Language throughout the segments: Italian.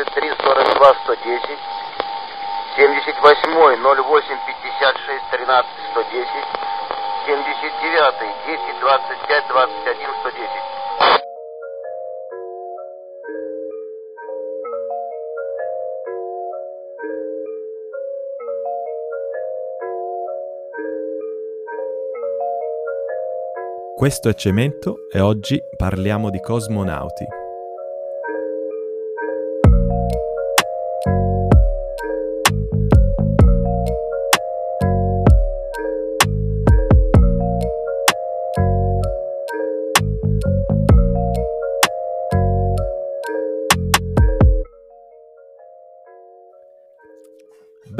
23 42 110, 78 08 56 13 110, 79 10 25 21 110. Questo è Cemento e oggi parliamo di cosmonauti.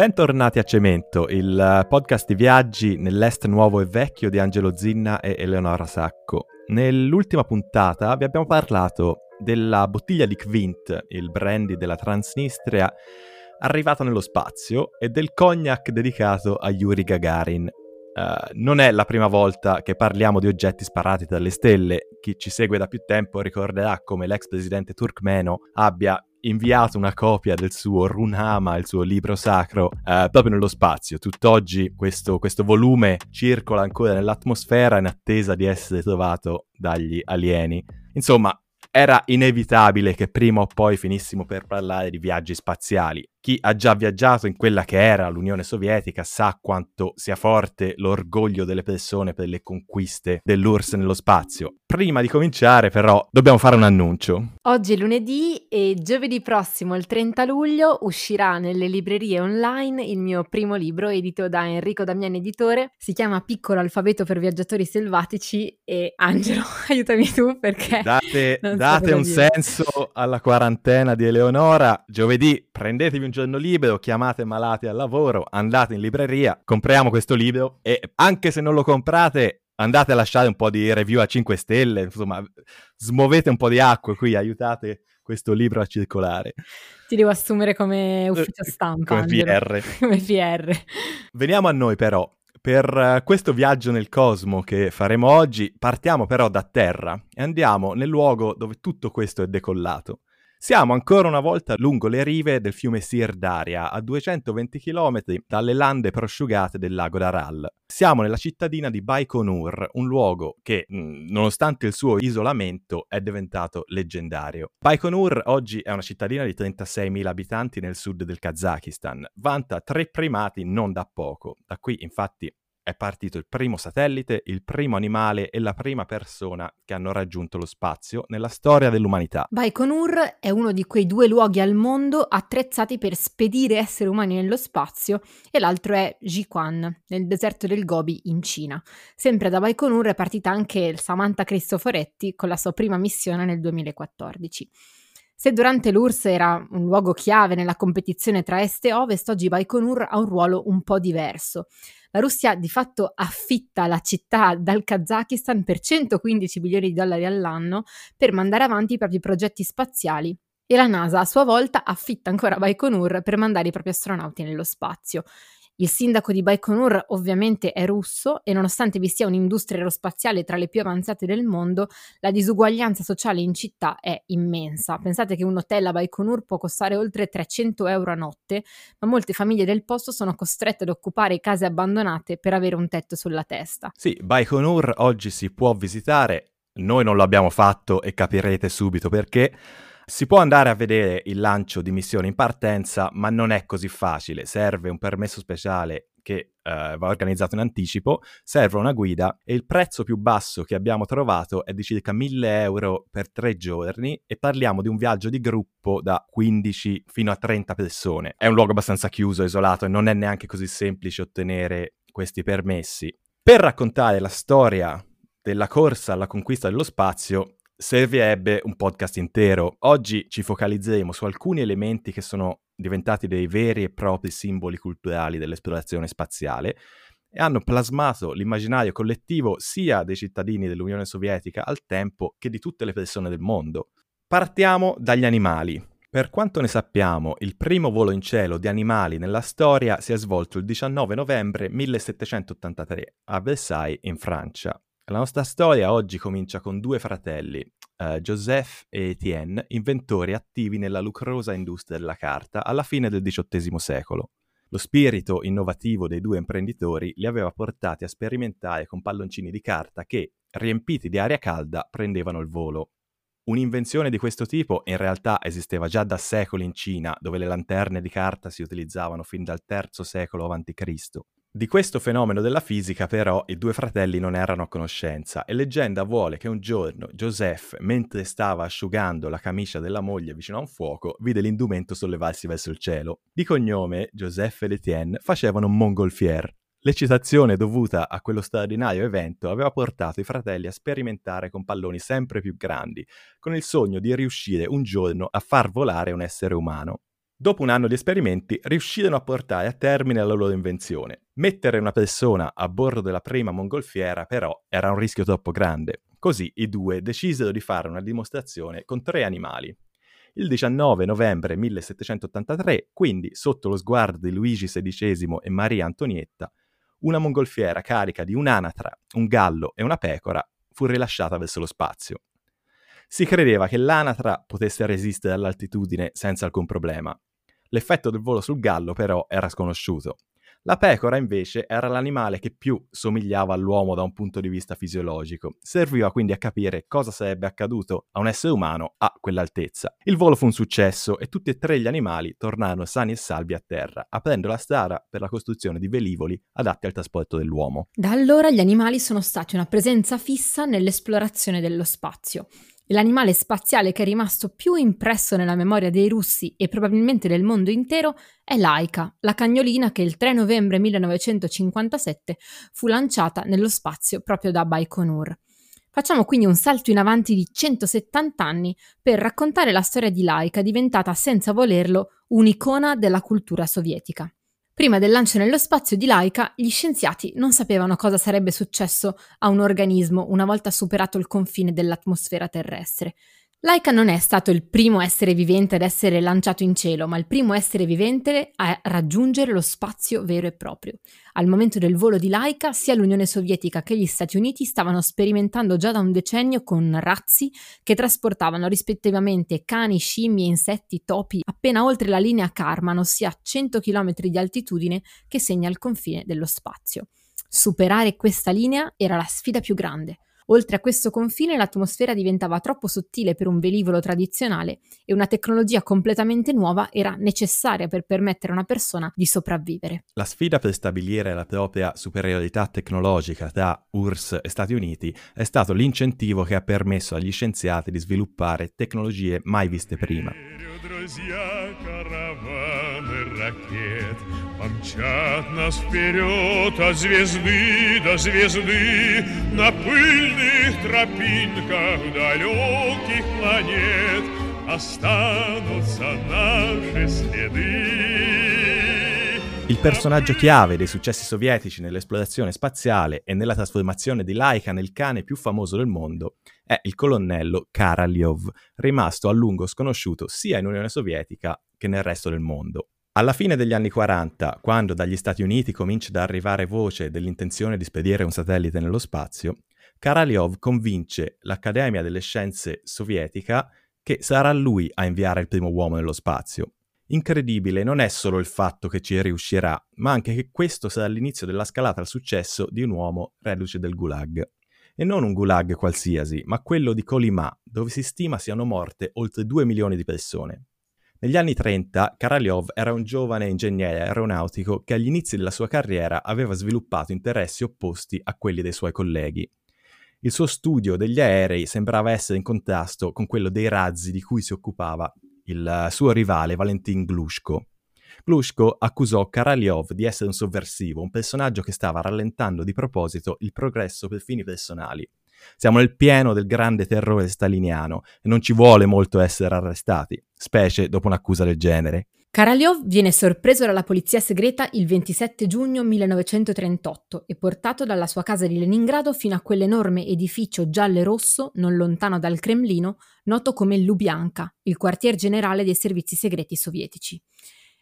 Bentornati a Cemento, il podcast di viaggi nell'est nuovo e vecchio di Angelo Zinna e Eleonora Sacco. Nell'ultima puntata vi abbiamo parlato della bottiglia di Quint, il brandy della Transnistria, arrivata nello spazio, e del cognac dedicato a Yuri Gagarin. Uh, non è la prima volta che parliamo di oggetti sparati dalle stelle. Chi ci segue da più tempo ricorderà come l'ex presidente turkmeno abbia inviato una copia del suo Runhama, il suo libro sacro, eh, proprio nello spazio. Tutt'oggi questo, questo volume circola ancora nell'atmosfera in attesa di essere trovato dagli alieni. Insomma, era inevitabile che prima o poi finissimo per parlare di viaggi spaziali. Chi ha già viaggiato in quella che era l'Unione Sovietica sa quanto sia forte l'orgoglio delle persone per le conquiste dell'URSS nello spazio. Prima di cominciare, però, dobbiamo fare un annuncio. Oggi è lunedì e giovedì prossimo, il 30 luglio, uscirà nelle librerie online il mio primo libro edito da Enrico Damiani Editore. Si chiama Piccolo alfabeto per viaggiatori selvatici e Angelo, aiutami tu perché... Date, date so un dire. senso alla quarantena di Eleonora. Giovedì prendetevi un un giorno libero, chiamate malati al lavoro, andate in libreria, compriamo questo libro e anche se non lo comprate andate a lasciare un po' di review a 5 stelle, insomma, smuovete un po' di acqua qui, aiutate questo libro a circolare. Ti devo assumere come ufficio stampa. come PR. come PR. Veniamo a noi però. Per questo viaggio nel cosmo che faremo oggi, partiamo però da terra e andiamo nel luogo dove tutto questo è decollato. Siamo ancora una volta lungo le rive del fiume Sirdaria, a 220 km dalle lande prosciugate del lago d'Aral. Siamo nella cittadina di Baikonur, un luogo che, nonostante il suo isolamento, è diventato leggendario. Baikonur oggi è una cittadina di 36.000 abitanti nel sud del Kazakistan. Vanta tre primati non da poco. Da qui, infatti, è partito il primo satellite, il primo animale e la prima persona che hanno raggiunto lo spazio nella storia dell'umanità. Baikonur è uno di quei due luoghi al mondo attrezzati per spedire esseri umani nello spazio e l'altro è Jiquan, nel deserto del Gobi in Cina. Sempre da Baikonur è partita anche Samantha Cristoforetti con la sua prima missione nel 2014. Se durante l'URSS era un luogo chiave nella competizione tra est e ovest, oggi Baikonur ha un ruolo un po' diverso. La Russia di fatto affitta la città dal Kazakistan per 115 milioni di dollari all'anno per mandare avanti i propri progetti spaziali e la NASA a sua volta affitta ancora Baikonur per mandare i propri astronauti nello spazio. Il sindaco di Baikonur ovviamente è russo e nonostante vi sia un'industria aerospaziale tra le più avanzate del mondo, la disuguaglianza sociale in città è immensa. Pensate che un hotel a Baikonur può costare oltre 300 euro a notte, ma molte famiglie del posto sono costrette ad occupare case abbandonate per avere un tetto sulla testa. Sì, Baikonur oggi si può visitare, noi non lo abbiamo fatto e capirete subito perché si può andare a vedere il lancio di missioni in partenza, ma non è così facile. Serve un permesso speciale che uh, va organizzato in anticipo, serve una guida e il prezzo più basso che abbiamo trovato è di circa 1000 euro per tre giorni e parliamo di un viaggio di gruppo da 15 fino a 30 persone. È un luogo abbastanza chiuso, isolato e non è neanche così semplice ottenere questi permessi. Per raccontare la storia della corsa alla conquista dello spazio servirebbe un podcast intero. Oggi ci focalizzeremo su alcuni elementi che sono diventati dei veri e propri simboli culturali dell'esplorazione spaziale e hanno plasmato l'immaginario collettivo sia dei cittadini dell'Unione Sovietica al tempo che di tutte le persone del mondo. Partiamo dagli animali. Per quanto ne sappiamo, il primo volo in cielo di animali nella storia si è svolto il 19 novembre 1783 a Versailles in Francia. La nostra storia oggi comincia con due fratelli, eh, Joseph e Etienne, inventori attivi nella lucrosa industria della carta alla fine del XVIII secolo. Lo spirito innovativo dei due imprenditori li aveva portati a sperimentare con palloncini di carta che, riempiti di aria calda, prendevano il volo. Un'invenzione di questo tipo in realtà esisteva già da secoli in Cina, dove le lanterne di carta si utilizzavano fin dal III secolo a.C. Di questo fenomeno della fisica però i due fratelli non erano a conoscenza e leggenda vuole che un giorno Joseph, mentre stava asciugando la camicia della moglie vicino a un fuoco, vide l'indumento sollevarsi verso il cielo. Di cognome, Joseph ed Etienne facevano montgolfier. L'eccitazione dovuta a quello straordinario evento aveva portato i fratelli a sperimentare con palloni sempre più grandi, con il sogno di riuscire un giorno a far volare un essere umano. Dopo un anno di esperimenti riuscirono a portare a termine la loro invenzione. Mettere una persona a bordo della prima mongolfiera però era un rischio troppo grande. Così i due decisero di fare una dimostrazione con tre animali. Il 19 novembre 1783, quindi sotto lo sguardo di Luigi XVI e Maria Antonietta, una mongolfiera carica di un'anatra, un gallo e una pecora fu rilasciata verso lo spazio. Si credeva che l'anatra potesse resistere all'altitudine senza alcun problema, L'effetto del volo sul gallo però era sconosciuto. La pecora invece era l'animale che più somigliava all'uomo da un punto di vista fisiologico. Serviva quindi a capire cosa sarebbe accaduto a un essere umano a quell'altezza. Il volo fu un successo e tutti e tre gli animali tornarono sani e salvi a terra, aprendo la strada per la costruzione di velivoli adatti al trasporto dell'uomo. Da allora gli animali sono stati una presenza fissa nell'esplorazione dello spazio. L'animale spaziale che è rimasto più impresso nella memoria dei russi e probabilmente del mondo intero è Laika, la cagnolina che il 3 novembre 1957 fu lanciata nello spazio proprio da Baikonur. Facciamo quindi un salto in avanti di 170 anni per raccontare la storia di Laika diventata senza volerlo un'icona della cultura sovietica. Prima del lancio nello spazio di Laika, gli scienziati non sapevano cosa sarebbe successo a un organismo una volta superato il confine dell'atmosfera terrestre. Laika non è stato il primo essere vivente ad essere lanciato in cielo, ma il primo essere vivente a raggiungere lo spazio vero e proprio. Al momento del volo di Laika, sia l'Unione Sovietica che gli Stati Uniti stavano sperimentando già da un decennio con razzi che trasportavano rispettivamente cani, scimmie, insetti, topi appena oltre la linea Karman, ossia a 100 km di altitudine che segna il confine dello spazio. Superare questa linea era la sfida più grande. Oltre a questo confine l'atmosfera diventava troppo sottile per un velivolo tradizionale e una tecnologia completamente nuova era necessaria per permettere a una persona di sopravvivere. La sfida per stabilire la propria superiorità tecnologica tra URSS e Stati Uniti è stato l'incentivo che ha permesso agli scienziati di sviluppare tecnologie mai viste prima Помчат нас вперед от звезды до звезды На пыльных тропинках далеких планет Останутся наши следы Il personaggio chiave dei successi sovietici nell'esplorazione spaziale e nella trasformazione di Laika nel cane più famoso del mondo è il colonnello Karalyov, rimasto a lungo sconosciuto sia in Unione Sovietica che nel resto del mondo. Alla fine degli anni 40, quando dagli Stati Uniti comincia ad arrivare voce dell'intenzione di spedire un satellite nello spazio, Karalyov convince l'Accademia delle Scienze sovietica che sarà lui a inviare il primo uomo nello spazio. Incredibile non è solo il fatto che ci riuscirà, ma anche che questo sarà l'inizio della scalata al successo di un uomo reduce del Gulag. E non un Gulag qualsiasi, ma quello di Kolyma, dove si stima siano morte oltre 2 milioni di persone. Negli anni 30 Karalyov era un giovane ingegnere aeronautico che agli inizi della sua carriera aveva sviluppato interessi opposti a quelli dei suoi colleghi. Il suo studio degli aerei sembrava essere in contrasto con quello dei razzi di cui si occupava il suo rivale Valentin Glushko. Glushko accusò Karalyov di essere un sovversivo, un personaggio che stava rallentando di proposito il progresso per fini personali. Siamo nel pieno del grande terrore staliniano e non ci vuole molto essere arrestati, specie dopo un'accusa del genere. Karalyov viene sorpreso dalla polizia segreta il 27 giugno 1938 e portato dalla sua casa di Leningrado fino a quell'enorme edificio giallo e rosso non lontano dal Cremlino, noto come Lubyanka, il quartier generale dei servizi segreti sovietici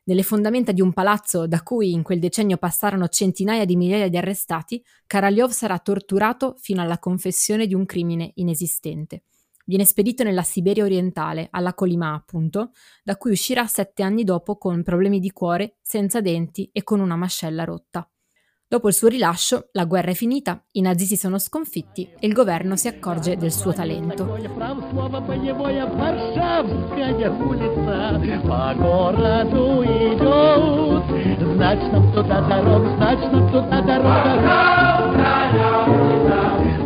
nelle fondamenta di un palazzo da cui in quel decennio passarono centinaia di migliaia di arrestati, Karalyov sarà torturato fino alla confessione di un crimine inesistente. Viene spedito nella Siberia orientale, alla Colima appunto, da cui uscirà sette anni dopo con problemi di cuore, senza denti e con una mascella rotta. Dopo il suo rilascio, la guerra è finita, i nazisti sono sconfitti e il governo si accorge del suo talento.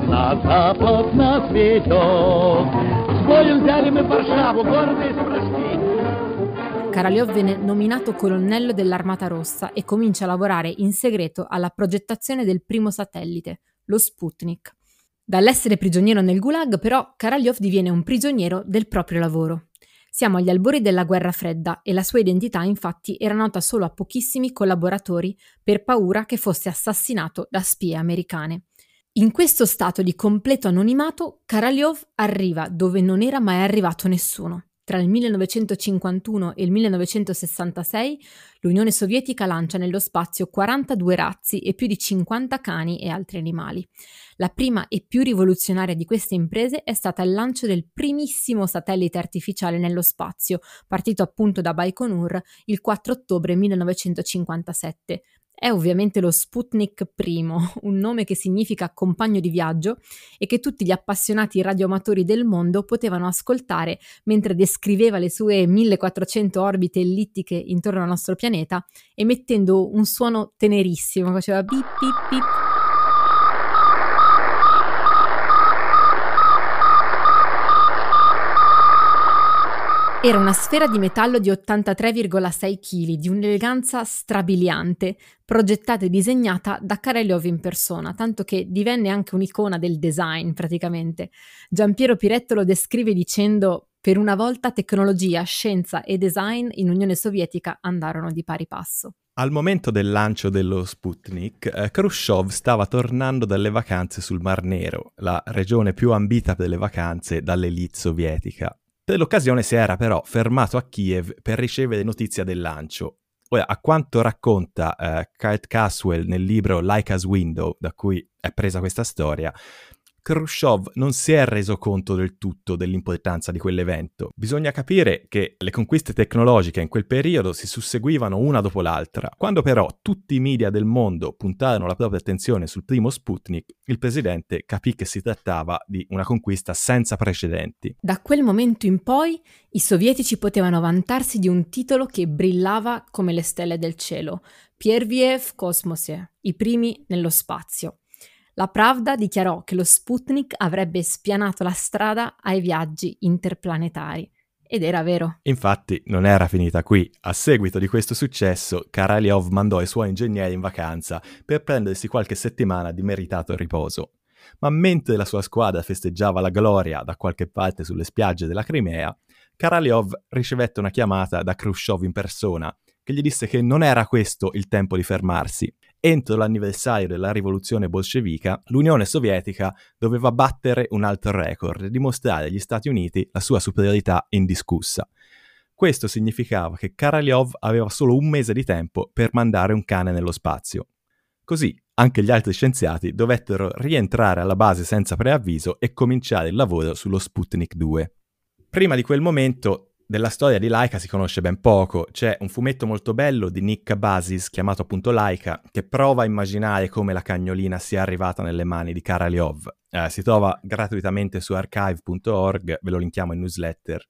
На запад нас ведет. С боем взяли мы Варшаву, гордые спрошли. Karaljov viene nominato colonnello dell'Armata Rossa e comincia a lavorare in segreto alla progettazione del primo satellite, lo Sputnik. Dall'essere prigioniero nel Gulag, però, Karaljov diviene un prigioniero del proprio lavoro. Siamo agli albori della guerra fredda e la sua identità infatti era nota solo a pochissimi collaboratori per paura che fosse assassinato da spie americane. In questo stato di completo anonimato, Karaljov arriva dove non era mai arrivato nessuno. Tra il 1951 e il 1966 l'Unione Sovietica lancia nello spazio 42 razzi e più di 50 cani e altri animali. La prima e più rivoluzionaria di queste imprese è stata il lancio del primissimo satellite artificiale nello spazio, partito appunto da Baikonur il 4 ottobre 1957, è ovviamente lo Sputnik I, un nome che significa compagno di viaggio e che tutti gli appassionati radioamatori del mondo potevano ascoltare mentre descriveva le sue 1400 orbite ellittiche intorno al nostro pianeta, emettendo un suono tenerissimo, faceva bip bip bip Era una sfera di metallo di 83,6 kg, di un'eleganza strabiliante, progettata e disegnata da Kareliov in persona, tanto che divenne anche un'icona del design praticamente. Giampiero Piretto lo descrive dicendo per una volta tecnologia, scienza e design in Unione Sovietica andarono di pari passo. Al momento del lancio dello Sputnik, eh, Khrushchev stava tornando dalle vacanze sul Mar Nero, la regione più ambita delle vacanze dall'elite sovietica. Per l'occasione si era però fermato a Kiev per ricevere notizia del lancio. Ora, a quanto racconta eh, Kurt Caswell nel libro Laika's Window, da cui è presa questa storia, Khrushchev non si è reso conto del tutto dell'importanza di quell'evento. Bisogna capire che le conquiste tecnologiche in quel periodo si susseguivano una dopo l'altra. Quando però tutti i media del mondo puntarono la propria attenzione sul primo Sputnik, il presidente capì che si trattava di una conquista senza precedenti. Da quel momento in poi i sovietici potevano vantarsi di un titolo che brillava come le stelle del cielo. Pierviev Kosmose, i primi nello spazio. La Pravda dichiarò che lo Sputnik avrebbe spianato la strada ai viaggi interplanetari. Ed era vero. Infatti non era finita qui. A seguito di questo successo, Karalyov mandò i suoi ingegneri in vacanza per prendersi qualche settimana di meritato riposo. Ma mentre la sua squadra festeggiava la gloria da qualche parte sulle spiagge della Crimea, Karalyov ricevette una chiamata da Khrushchev in persona, che gli disse che non era questo il tempo di fermarsi entro l'anniversario della rivoluzione bolscevica, l'Unione Sovietica doveva battere un altro record e dimostrare agli Stati Uniti la sua superiorità indiscussa. Questo significava che Karalyov aveva solo un mese di tempo per mandare un cane nello spazio. Così anche gli altri scienziati dovettero rientrare alla base senza preavviso e cominciare il lavoro sullo Sputnik 2. Prima di quel momento della storia di Laika si conosce ben poco, c'è un fumetto molto bello di Nick Basis chiamato appunto Laika che prova a immaginare come la cagnolina sia arrivata nelle mani di Karalyov. Eh, si trova gratuitamente su archive.org, ve lo linkiamo in newsletter.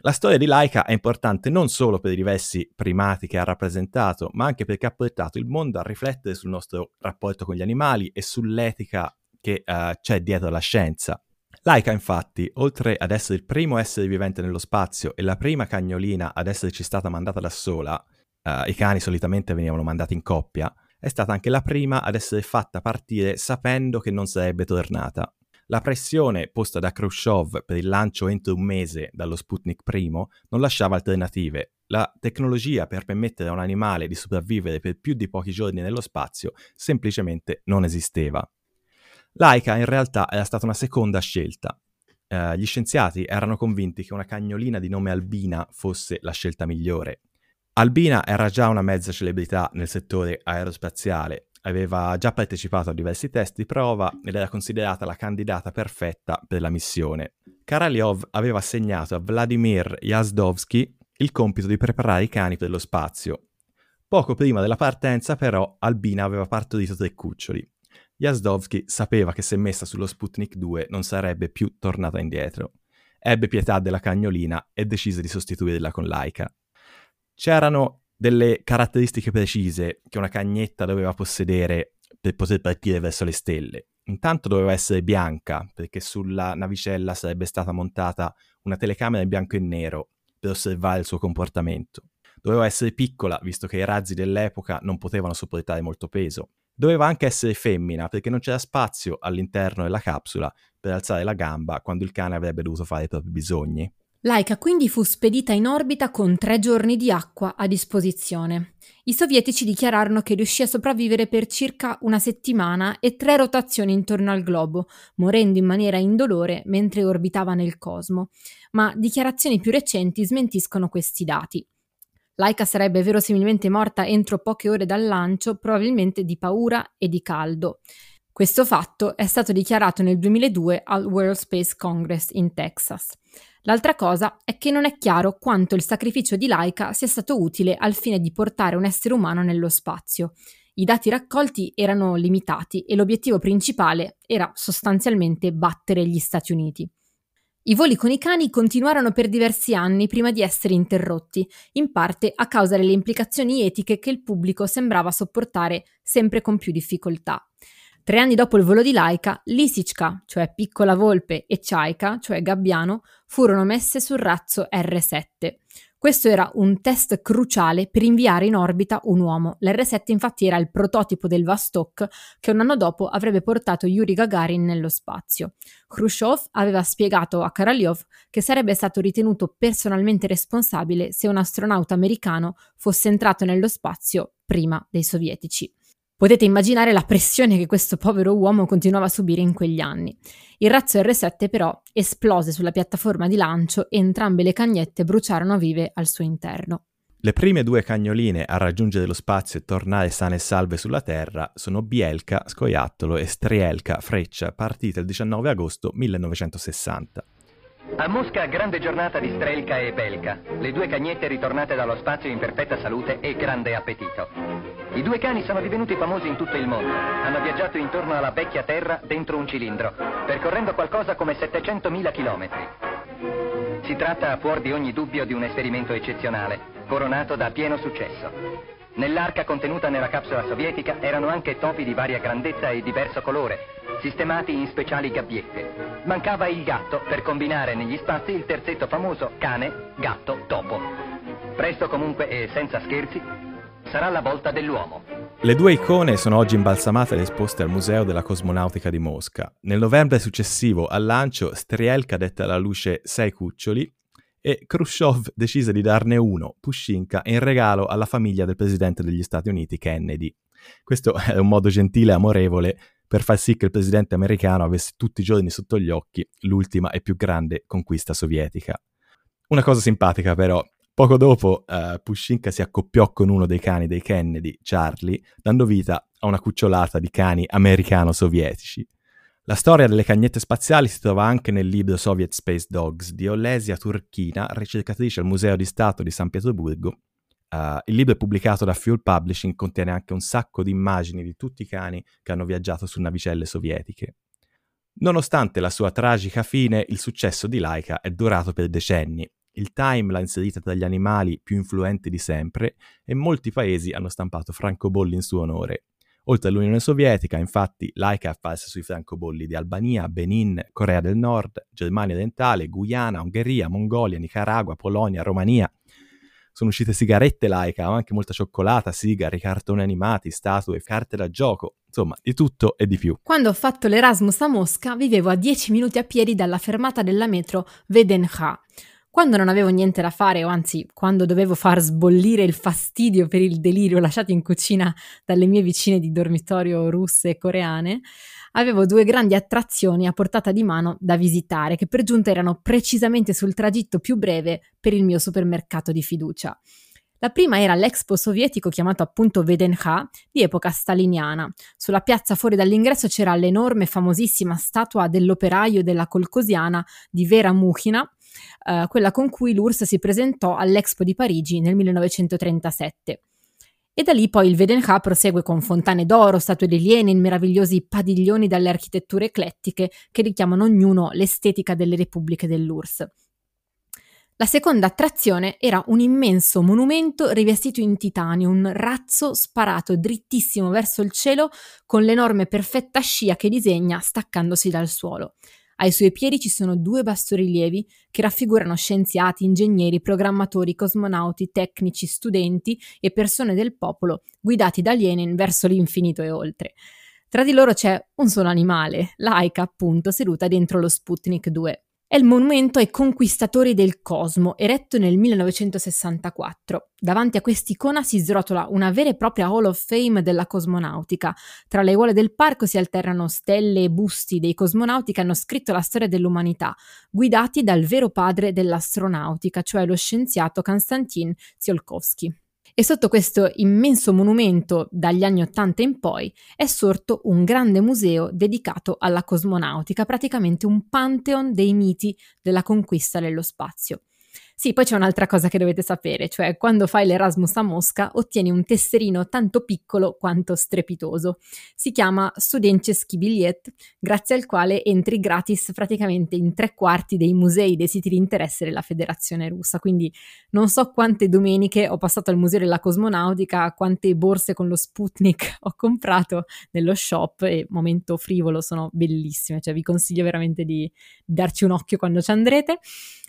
La storia di Laika è importante non solo per i diversi primati che ha rappresentato, ma anche perché ha portato il mondo a riflettere sul nostro rapporto con gli animali e sull'etica che uh, c'è dietro la scienza. Laika, infatti, oltre ad essere il primo essere vivente nello spazio e la prima cagnolina ad esserci stata mandata da sola, uh, i cani solitamente venivano mandati in coppia, è stata anche la prima ad essere fatta partire sapendo che non sarebbe tornata. La pressione posta da Khrushchev per il lancio entro un mese dallo Sputnik I non lasciava alternative. La tecnologia per permettere a un animale di sopravvivere per più di pochi giorni nello spazio semplicemente non esisteva. Laika in realtà era stata una seconda scelta. Uh, gli scienziati erano convinti che una cagnolina di nome Albina fosse la scelta migliore. Albina era già una mezza celebrità nel settore aerospaziale, aveva già partecipato a diversi test di prova ed era considerata la candidata perfetta per la missione. Karalyov aveva assegnato a Vladimir Yazdovsky il compito di preparare i cani per lo spazio. Poco prima della partenza, però, Albina aveva partorito tre cuccioli. Yazdovsky sapeva che se messa sullo Sputnik 2 non sarebbe più tornata indietro. Ebbe pietà della cagnolina e decise di sostituirla con Laika. C'erano delle caratteristiche precise che una cagnetta doveva possedere per poter partire verso le stelle. Intanto doveva essere bianca, perché sulla navicella sarebbe stata montata una telecamera in bianco e nero per osservare il suo comportamento. Doveva essere piccola, visto che i razzi dell'epoca non potevano sopportare molto peso. Doveva anche essere femmina, perché non c'era spazio all'interno della capsula per alzare la gamba quando il cane avrebbe dovuto fare i propri bisogni. Laika quindi fu spedita in orbita con tre giorni di acqua a disposizione. I sovietici dichiararono che riuscì a sopravvivere per circa una settimana e tre rotazioni intorno al globo, morendo in maniera indolore mentre orbitava nel cosmo. Ma dichiarazioni più recenti smentiscono questi dati. Laika sarebbe verosimilmente morta entro poche ore dal lancio, probabilmente di paura e di caldo. Questo fatto è stato dichiarato nel 2002 al World Space Congress in Texas. L'altra cosa è che non è chiaro quanto il sacrificio di Laika sia stato utile al fine di portare un essere umano nello spazio. I dati raccolti erano limitati e l'obiettivo principale era sostanzialmente battere gli Stati Uniti. I voli con i cani continuarono per diversi anni prima di essere interrotti, in parte a causa delle implicazioni etiche che il pubblico sembrava sopportare sempre con più difficoltà. Tre anni dopo il volo di Laika, Lisichka, cioè piccola volpe, e Chaika, cioè gabbiano, furono messe sul razzo R7. Questo era un test cruciale per inviare in orbita un uomo. L'R7 infatti era il prototipo del Vostok che un anno dopo avrebbe portato Yuri Gagarin nello spazio. Khrushchev aveva spiegato a Karalyov che sarebbe stato ritenuto personalmente responsabile se un astronauta americano fosse entrato nello spazio prima dei sovietici. Potete immaginare la pressione che questo povero uomo continuava a subire in quegli anni. Il razzo R7 però esplose sulla piattaforma di lancio e entrambe le cagnette bruciarono vive al suo interno. Le prime due cagnoline a raggiungere lo spazio e tornare sane e salve sulla Terra sono Bielka, Scoiattolo e Strielka, Freccia, partite il 19 agosto 1960. A Mosca grande giornata di Strelka e Belka, le due cagnette ritornate dallo spazio in perfetta salute e grande appetito. I due cani sono divenuti famosi in tutto il mondo. Hanno viaggiato intorno alla vecchia Terra dentro un cilindro, percorrendo qualcosa come 700.000 chilometri. Si tratta, fuori di ogni dubbio, di un esperimento eccezionale, coronato da pieno successo. Nell'arca contenuta nella capsula sovietica erano anche topi di varia grandezza e diverso colore, sistemati in speciali gabbiette. Mancava il gatto per combinare negli spazi il terzetto famoso cane, gatto, topo. Presto comunque e senza scherzi, sarà la volta dell'uomo. Le due icone sono oggi imbalsamate ed esposte al Museo della Cosmonautica di Mosca. Nel novembre successivo al lancio, Strielka dette alla luce sei cuccioli e Khrushchev decise di darne uno, Pushinka, in regalo alla famiglia del presidente degli Stati Uniti, Kennedy. Questo è un modo gentile e amorevole per far sì che il presidente americano avesse tutti i giorni sotto gli occhi l'ultima e più grande conquista sovietica. Una cosa simpatica però, poco dopo uh, Pushinka si accoppiò con uno dei cani dei Kennedy, Charlie, dando vita a una cucciolata di cani americano-sovietici. La storia delle cagnette spaziali si trova anche nel libro Soviet Space Dogs di Olesia Turchina, ricercatrice al Museo di Stato di San Pietroburgo. Uh, il libro è pubblicato da Fuel Publishing, contiene anche un sacco di immagini di tutti i cani che hanno viaggiato su navicelle sovietiche. Nonostante la sua tragica fine, il successo di Laika è durato per decenni. Il Time l'ha inserita tra gli animali più influenti di sempre e molti paesi hanno stampato francobolli in suo onore. Oltre all'Unione Sovietica, infatti, Laika è apparsa sui francobolli di Albania, Benin, Corea del Nord, Germania Orientale, Guyana, Ungheria, Mongolia, Nicaragua, Polonia, Romania. Sono uscite sigarette Laika, ma anche molta cioccolata, sigari, cartoni animati, statue, carte da gioco, insomma, di tutto e di più. Quando ho fatto l'Erasmus a Mosca, vivevo a 10 minuti a piedi dalla fermata della metro Vedenha quando non avevo niente da fare, o anzi, quando dovevo far sbollire il fastidio per il delirio lasciato in cucina dalle mie vicine di dormitorio russe e coreane, avevo due grandi attrazioni a portata di mano da visitare, che per giunta erano precisamente sul tragitto più breve per il mio supermercato di fiducia. La prima era l'expo sovietico chiamato appunto Vedenha di epoca staliniana. Sulla piazza fuori dall'ingresso c'era l'enorme famosissima statua dell'operaio della Colcosiana di Vera Muchina, eh, quella con cui l'URSS si presentò all'Expo di Parigi nel 1937. E da lì poi il Vedenha prosegue con fontane d'oro, statue di Lenin, meravigliosi padiglioni dalle architetture eclettiche che richiamano ognuno l'estetica delle repubbliche dell'URSS. La seconda attrazione era un immenso monumento rivestito in titanio, un razzo sparato drittissimo verso il cielo con l'enorme perfetta scia che disegna staccandosi dal suolo. Ai suoi piedi ci sono due bassorilievi che raffigurano scienziati, ingegneri, programmatori, cosmonauti, tecnici, studenti e persone del popolo guidati da Lenin verso l'infinito e oltre. Tra di loro c'è un solo animale, Laika appunto, seduta dentro lo Sputnik 2. È il monumento ai conquistatori del cosmo, eretto nel 1964. Davanti a quest'icona si srotola una vera e propria Hall of Fame della cosmonautica. Tra le aiuole del parco si alternano stelle e busti dei cosmonauti che hanno scritto la storia dell'umanità, guidati dal vero padre dell'astronautica, cioè lo scienziato Konstantin Tsiolkovsky. E sotto questo immenso monumento, dagli anni Ottanta in poi, è sorto un grande museo dedicato alla cosmonautica, praticamente un pantheon dei miti della conquista dello spazio. Sì, poi c'è un'altra cosa che dovete sapere, cioè quando fai l'Erasmus a Mosca ottieni un tesserino tanto piccolo quanto strepitoso. Si chiama Studenceski Billet, grazie al quale entri gratis praticamente in tre quarti dei musei dei siti di interesse della Federazione Russa. Quindi non so quante domeniche ho passato al Museo della Cosmonautica, quante borse con lo Sputnik ho comprato nello shop e momento frivolo sono bellissime, cioè vi consiglio veramente di darci un occhio quando ci andrete.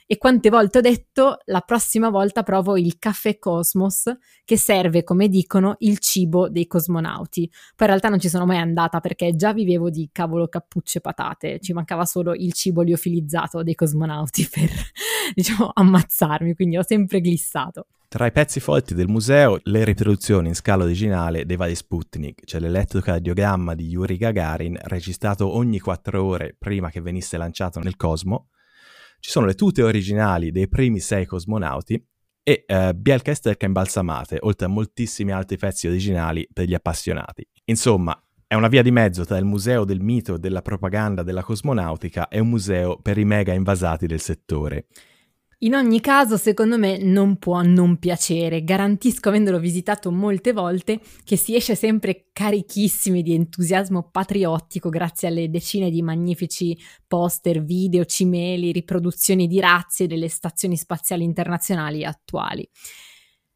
E quante volte ho detto la prossima volta provo il caffè Cosmos che serve, come dicono, il cibo dei cosmonauti. Poi in realtà non ci sono mai andata perché già vivevo di cavolo cappucce e patate, ci mancava solo il cibo liofilizzato dei cosmonauti per, diciamo, ammazzarmi, quindi ho sempre glissato. Tra i pezzi forti del museo, le riproduzioni in scala originale dei vari Sputnik, cioè l'elettrocardiogramma di Yuri Gagarin, registrato ogni quattro ore prima che venisse lanciato nel cosmo, ci sono le tute originali dei primi sei cosmonauti e eh, bielka e sterca imbalsamate, oltre a moltissimi altri pezzi originali per gli appassionati. Insomma, è una via di mezzo tra il museo del mito e della propaganda della cosmonautica e un museo per i mega invasati del settore. In ogni caso, secondo me non può non piacere. Garantisco, avendolo visitato molte volte, che si esce sempre carichissimi di entusiasmo patriottico grazie alle decine di magnifici poster, video, cimeli, riproduzioni di razze delle stazioni spaziali internazionali attuali.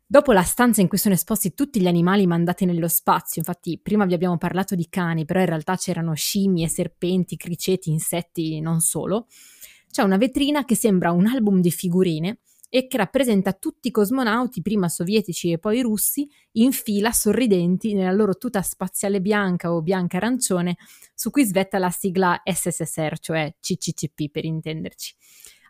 Dopo la stanza in cui sono esposti tutti gli animali mandati nello spazio, infatti prima vi abbiamo parlato di cani, però in realtà c'erano scimmie, serpenti, criceti, insetti, non solo, c'è una vetrina che sembra un album di figurine e che rappresenta tutti i cosmonauti, prima sovietici e poi russi, in fila sorridenti nella loro tuta spaziale bianca o bianca-arancione, su cui svetta la sigla SSSR, cioè CCCP per intenderci.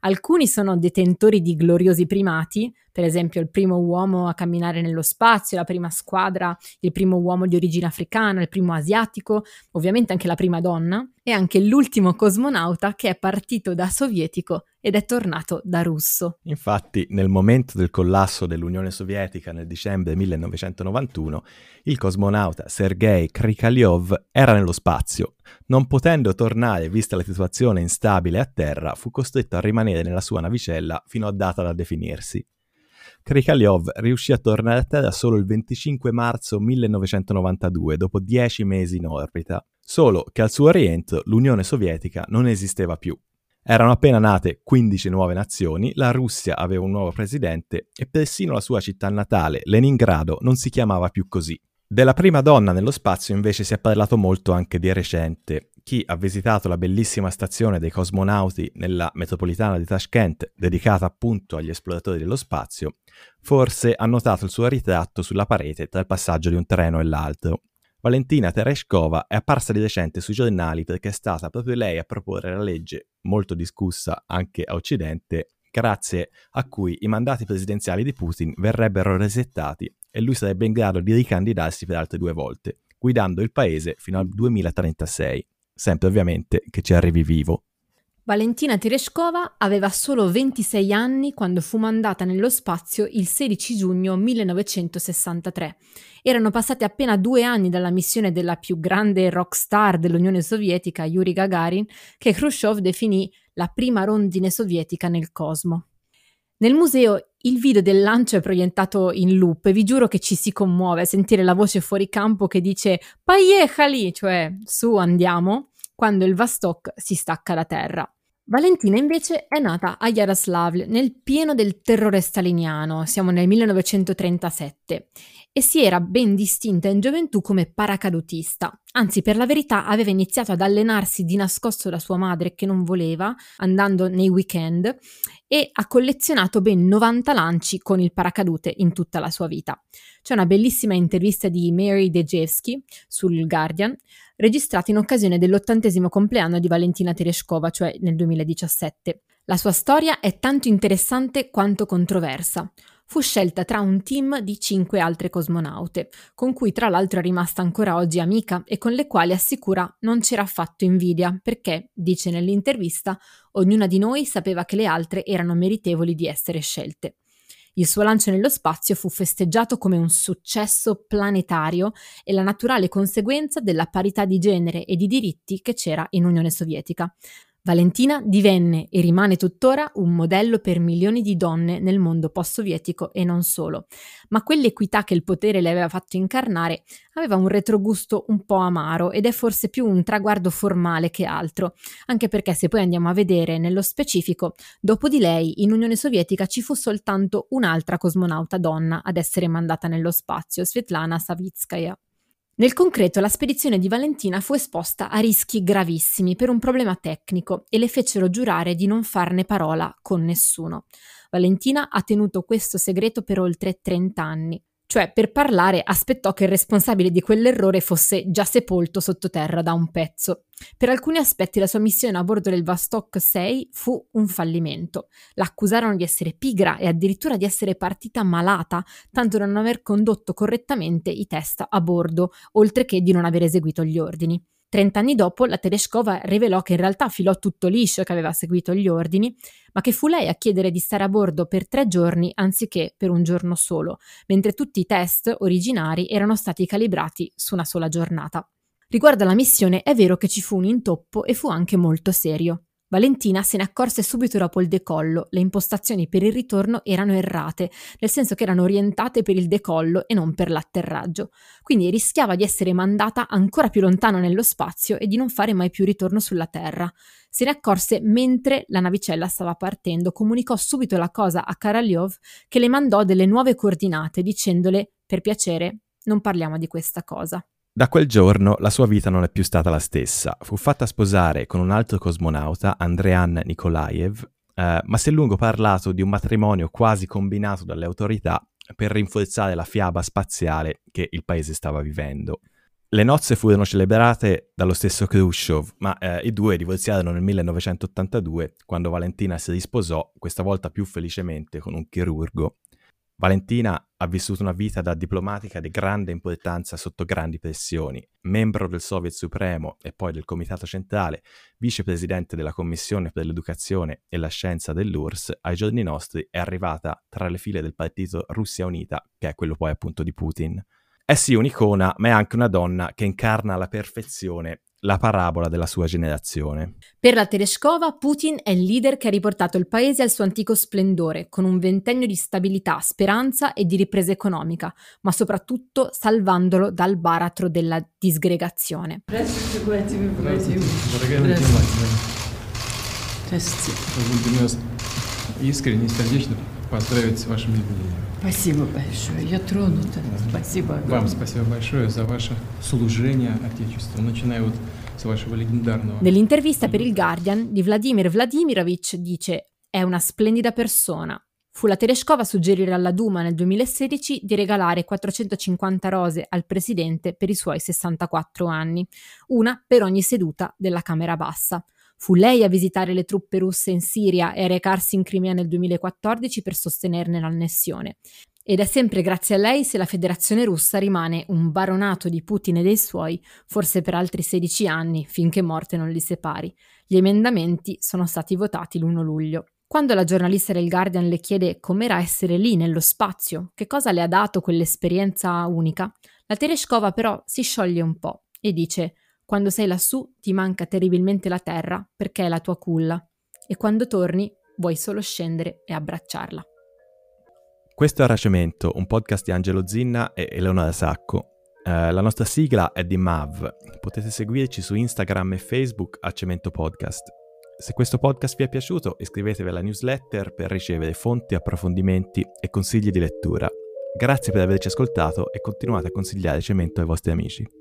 Alcuni sono detentori di gloriosi primati, per esempio il primo uomo a camminare nello spazio, la prima squadra, il primo uomo di origine africana, il primo asiatico, ovviamente anche la prima donna e anche l'ultimo cosmonauta che è partito da sovietico ed è tornato da russo. Infatti, nel momento del collasso dell'Unione Sovietica nel dicembre 1991, il cosmonauta Sergei Krikaliov era nello spazio. Non potendo tornare vista la situazione instabile a terra, fu costretto a rimanere nella sua navicella fino a data da definirsi. Krikaliov riuscì a tornare a terra solo il 25 marzo 1992, dopo dieci mesi in orbita, solo che al suo rientro l'Unione Sovietica non esisteva più. Erano appena nate 15 nuove nazioni, la Russia aveva un nuovo presidente e persino la sua città natale, Leningrado, non si chiamava più così. Della prima donna nello spazio invece si è parlato molto anche di recente. Chi ha visitato la bellissima stazione dei cosmonauti nella metropolitana di Tashkent, dedicata appunto agli esploratori dello spazio, forse ha notato il suo ritratto sulla parete tra il passaggio di un treno e l'altro. Valentina Tereshkova è apparsa di recente sui giornali perché è stata proprio lei a proporre la legge, molto discussa anche a Occidente, grazie a cui i mandati presidenziali di Putin verrebbero resettati e lui sarebbe in grado di ricandidarsi per altre due volte, guidando il paese fino al 2036, sempre ovviamente che ci arrivi vivo. Valentina Tereshkova aveva solo 26 anni quando fu mandata nello spazio il 16 giugno 1963. Erano passati appena due anni dalla missione della più grande rock star dell'Unione Sovietica, Yuri Gagarin, che Khrushchev definì la prima rondine sovietica nel cosmo. Nel museo il video del lancio è proiettato in loop e vi giuro che ci si commuove a sentire la voce fuori campo che dice Paiechali, cioè su andiamo, quando il Vostok si stacca da terra. Valentina invece è nata a Yaroslavl nel pieno del terrore staliniano, siamo nel 1937, e si era ben distinta in gioventù come paracadutista. Anzi, per la verità, aveva iniziato ad allenarsi di nascosto da sua madre che non voleva, andando nei weekend, e ha collezionato ben 90 lanci con il paracadute in tutta la sua vita. C'è una bellissima intervista di Mary Dejevsky sul Guardian, registrata in occasione dell'ottantesimo compleanno di Valentina Tereshkova, cioè nel 2017. La sua storia è tanto interessante quanto controversa fu scelta tra un team di cinque altre cosmonaute, con cui tra l'altro è rimasta ancora oggi amica e con le quali assicura non c'era affatto invidia, perché, dice nell'intervista, ognuna di noi sapeva che le altre erano meritevoli di essere scelte. Il suo lancio nello spazio fu festeggiato come un successo planetario e la naturale conseguenza della parità di genere e di diritti che c'era in Unione Sovietica. Valentina divenne e rimane tuttora un modello per milioni di donne nel mondo post-sovietico e non solo, ma quell'equità che il potere le aveva fatto incarnare aveva un retrogusto un po' amaro ed è forse più un traguardo formale che altro, anche perché se poi andiamo a vedere nello specifico, dopo di lei in Unione Sovietica ci fu soltanto un'altra cosmonauta donna ad essere mandata nello spazio, Svetlana Savitskaya. Nel concreto la spedizione di Valentina fu esposta a rischi gravissimi per un problema tecnico e le fecero giurare di non farne parola con nessuno. Valentina ha tenuto questo segreto per oltre 30 anni. Cioè, per parlare, aspettò che il responsabile di quell'errore fosse già sepolto sottoterra da un pezzo. Per alcuni aspetti la sua missione a bordo del Vostok 6 fu un fallimento. L'accusarono di essere pigra e addirittura di essere partita malata, tanto da non aver condotto correttamente i test a bordo, oltre che di non aver eseguito gli ordini. Trent'anni dopo la Tereshkova rivelò che in realtà filò tutto liscio che aveva seguito gli ordini, ma che fu lei a chiedere di stare a bordo per tre giorni anziché per un giorno solo, mentre tutti i test originari erano stati calibrati su una sola giornata. Riguardo alla missione è vero che ci fu un intoppo e fu anche molto serio. Valentina se ne accorse subito dopo il decollo. Le impostazioni per il ritorno erano errate, nel senso che erano orientate per il decollo e non per l'atterraggio. Quindi rischiava di essere mandata ancora più lontano nello spazio e di non fare mai più ritorno sulla Terra. Se ne accorse mentre la navicella stava partendo, comunicò subito la cosa a Karalyov che le mandò delle nuove coordinate dicendole per piacere non parliamo di questa cosa. Da quel giorno la sua vita non è più stata la stessa. Fu fatta sposare con un altro cosmonauta, Andrean Nikolaev, eh, ma si è lungo parlato di un matrimonio quasi combinato dalle autorità per rinforzare la fiaba spaziale che il paese stava vivendo. Le nozze furono celebrate dallo stesso Khrushchev, ma eh, i due divorziarono nel 1982, quando Valentina si risposò, questa volta più felicemente con un chirurgo Valentina ha vissuto una vita da diplomatica di grande importanza sotto grandi pressioni, membro del Soviet Supremo e poi del Comitato Centrale, vicepresidente della Commissione per l'Educazione e la Scienza dell'URSS, ai giorni nostri è arrivata tra le file del partito Russia Unita, che è quello poi appunto di Putin. È sì un'icona, ma è anche una donna che incarna alla perfezione la parabola della sua generazione. Per la Tereshkova, Putin è il leader che ha riportato il paese al suo antico splendore, con un ventennio di stabilità, speranza e di ripresa economica, ma soprattutto salvandolo dal baratro della disgregazione. Искренне, сердечно поздравить с вашим юбилеем. Спасибо большое, я тронута. Спасибо огромное. Вам спасибо большое за ваше служение Отечеству, начиная вот с вашего легендарного... Nell'intervista per il Guardian di Vladimir Vladimirovich dice «È una splendida persona». Fu la Tereshkova a suggerire alla Duma nel 2016 di regalare 450 rose al presidente per i suoi 64 anni, una per ogni seduta della Camera Bassa. Fu lei a visitare le truppe russe in Siria e a recarsi in Crimea nel 2014 per sostenerne l'annessione. Ed è sempre grazie a lei se la Federazione russa rimane un baronato di Putin e dei suoi, forse per altri 16 anni, finché morte non li separi. Gli emendamenti sono stati votati l'1 luglio. Quando la giornalista del Guardian le chiede com'era essere lì nello spazio, che cosa le ha dato quell'esperienza unica, la Tereshkova però si scioglie un po' e dice quando sei lassù ti manca terribilmente la terra perché è la tua culla e quando torni vuoi solo scendere e abbracciarla. Questo è Racemento, un podcast di Angelo Zinna e Eleonora Sacco. Eh, la nostra sigla è di Mav. Potete seguirci su Instagram e Facebook a Cemento Podcast. Se questo podcast vi è piaciuto, iscrivetevi alla newsletter per ricevere fonti, approfondimenti e consigli di lettura. Grazie per averci ascoltato e continuate a consigliare Cemento ai vostri amici.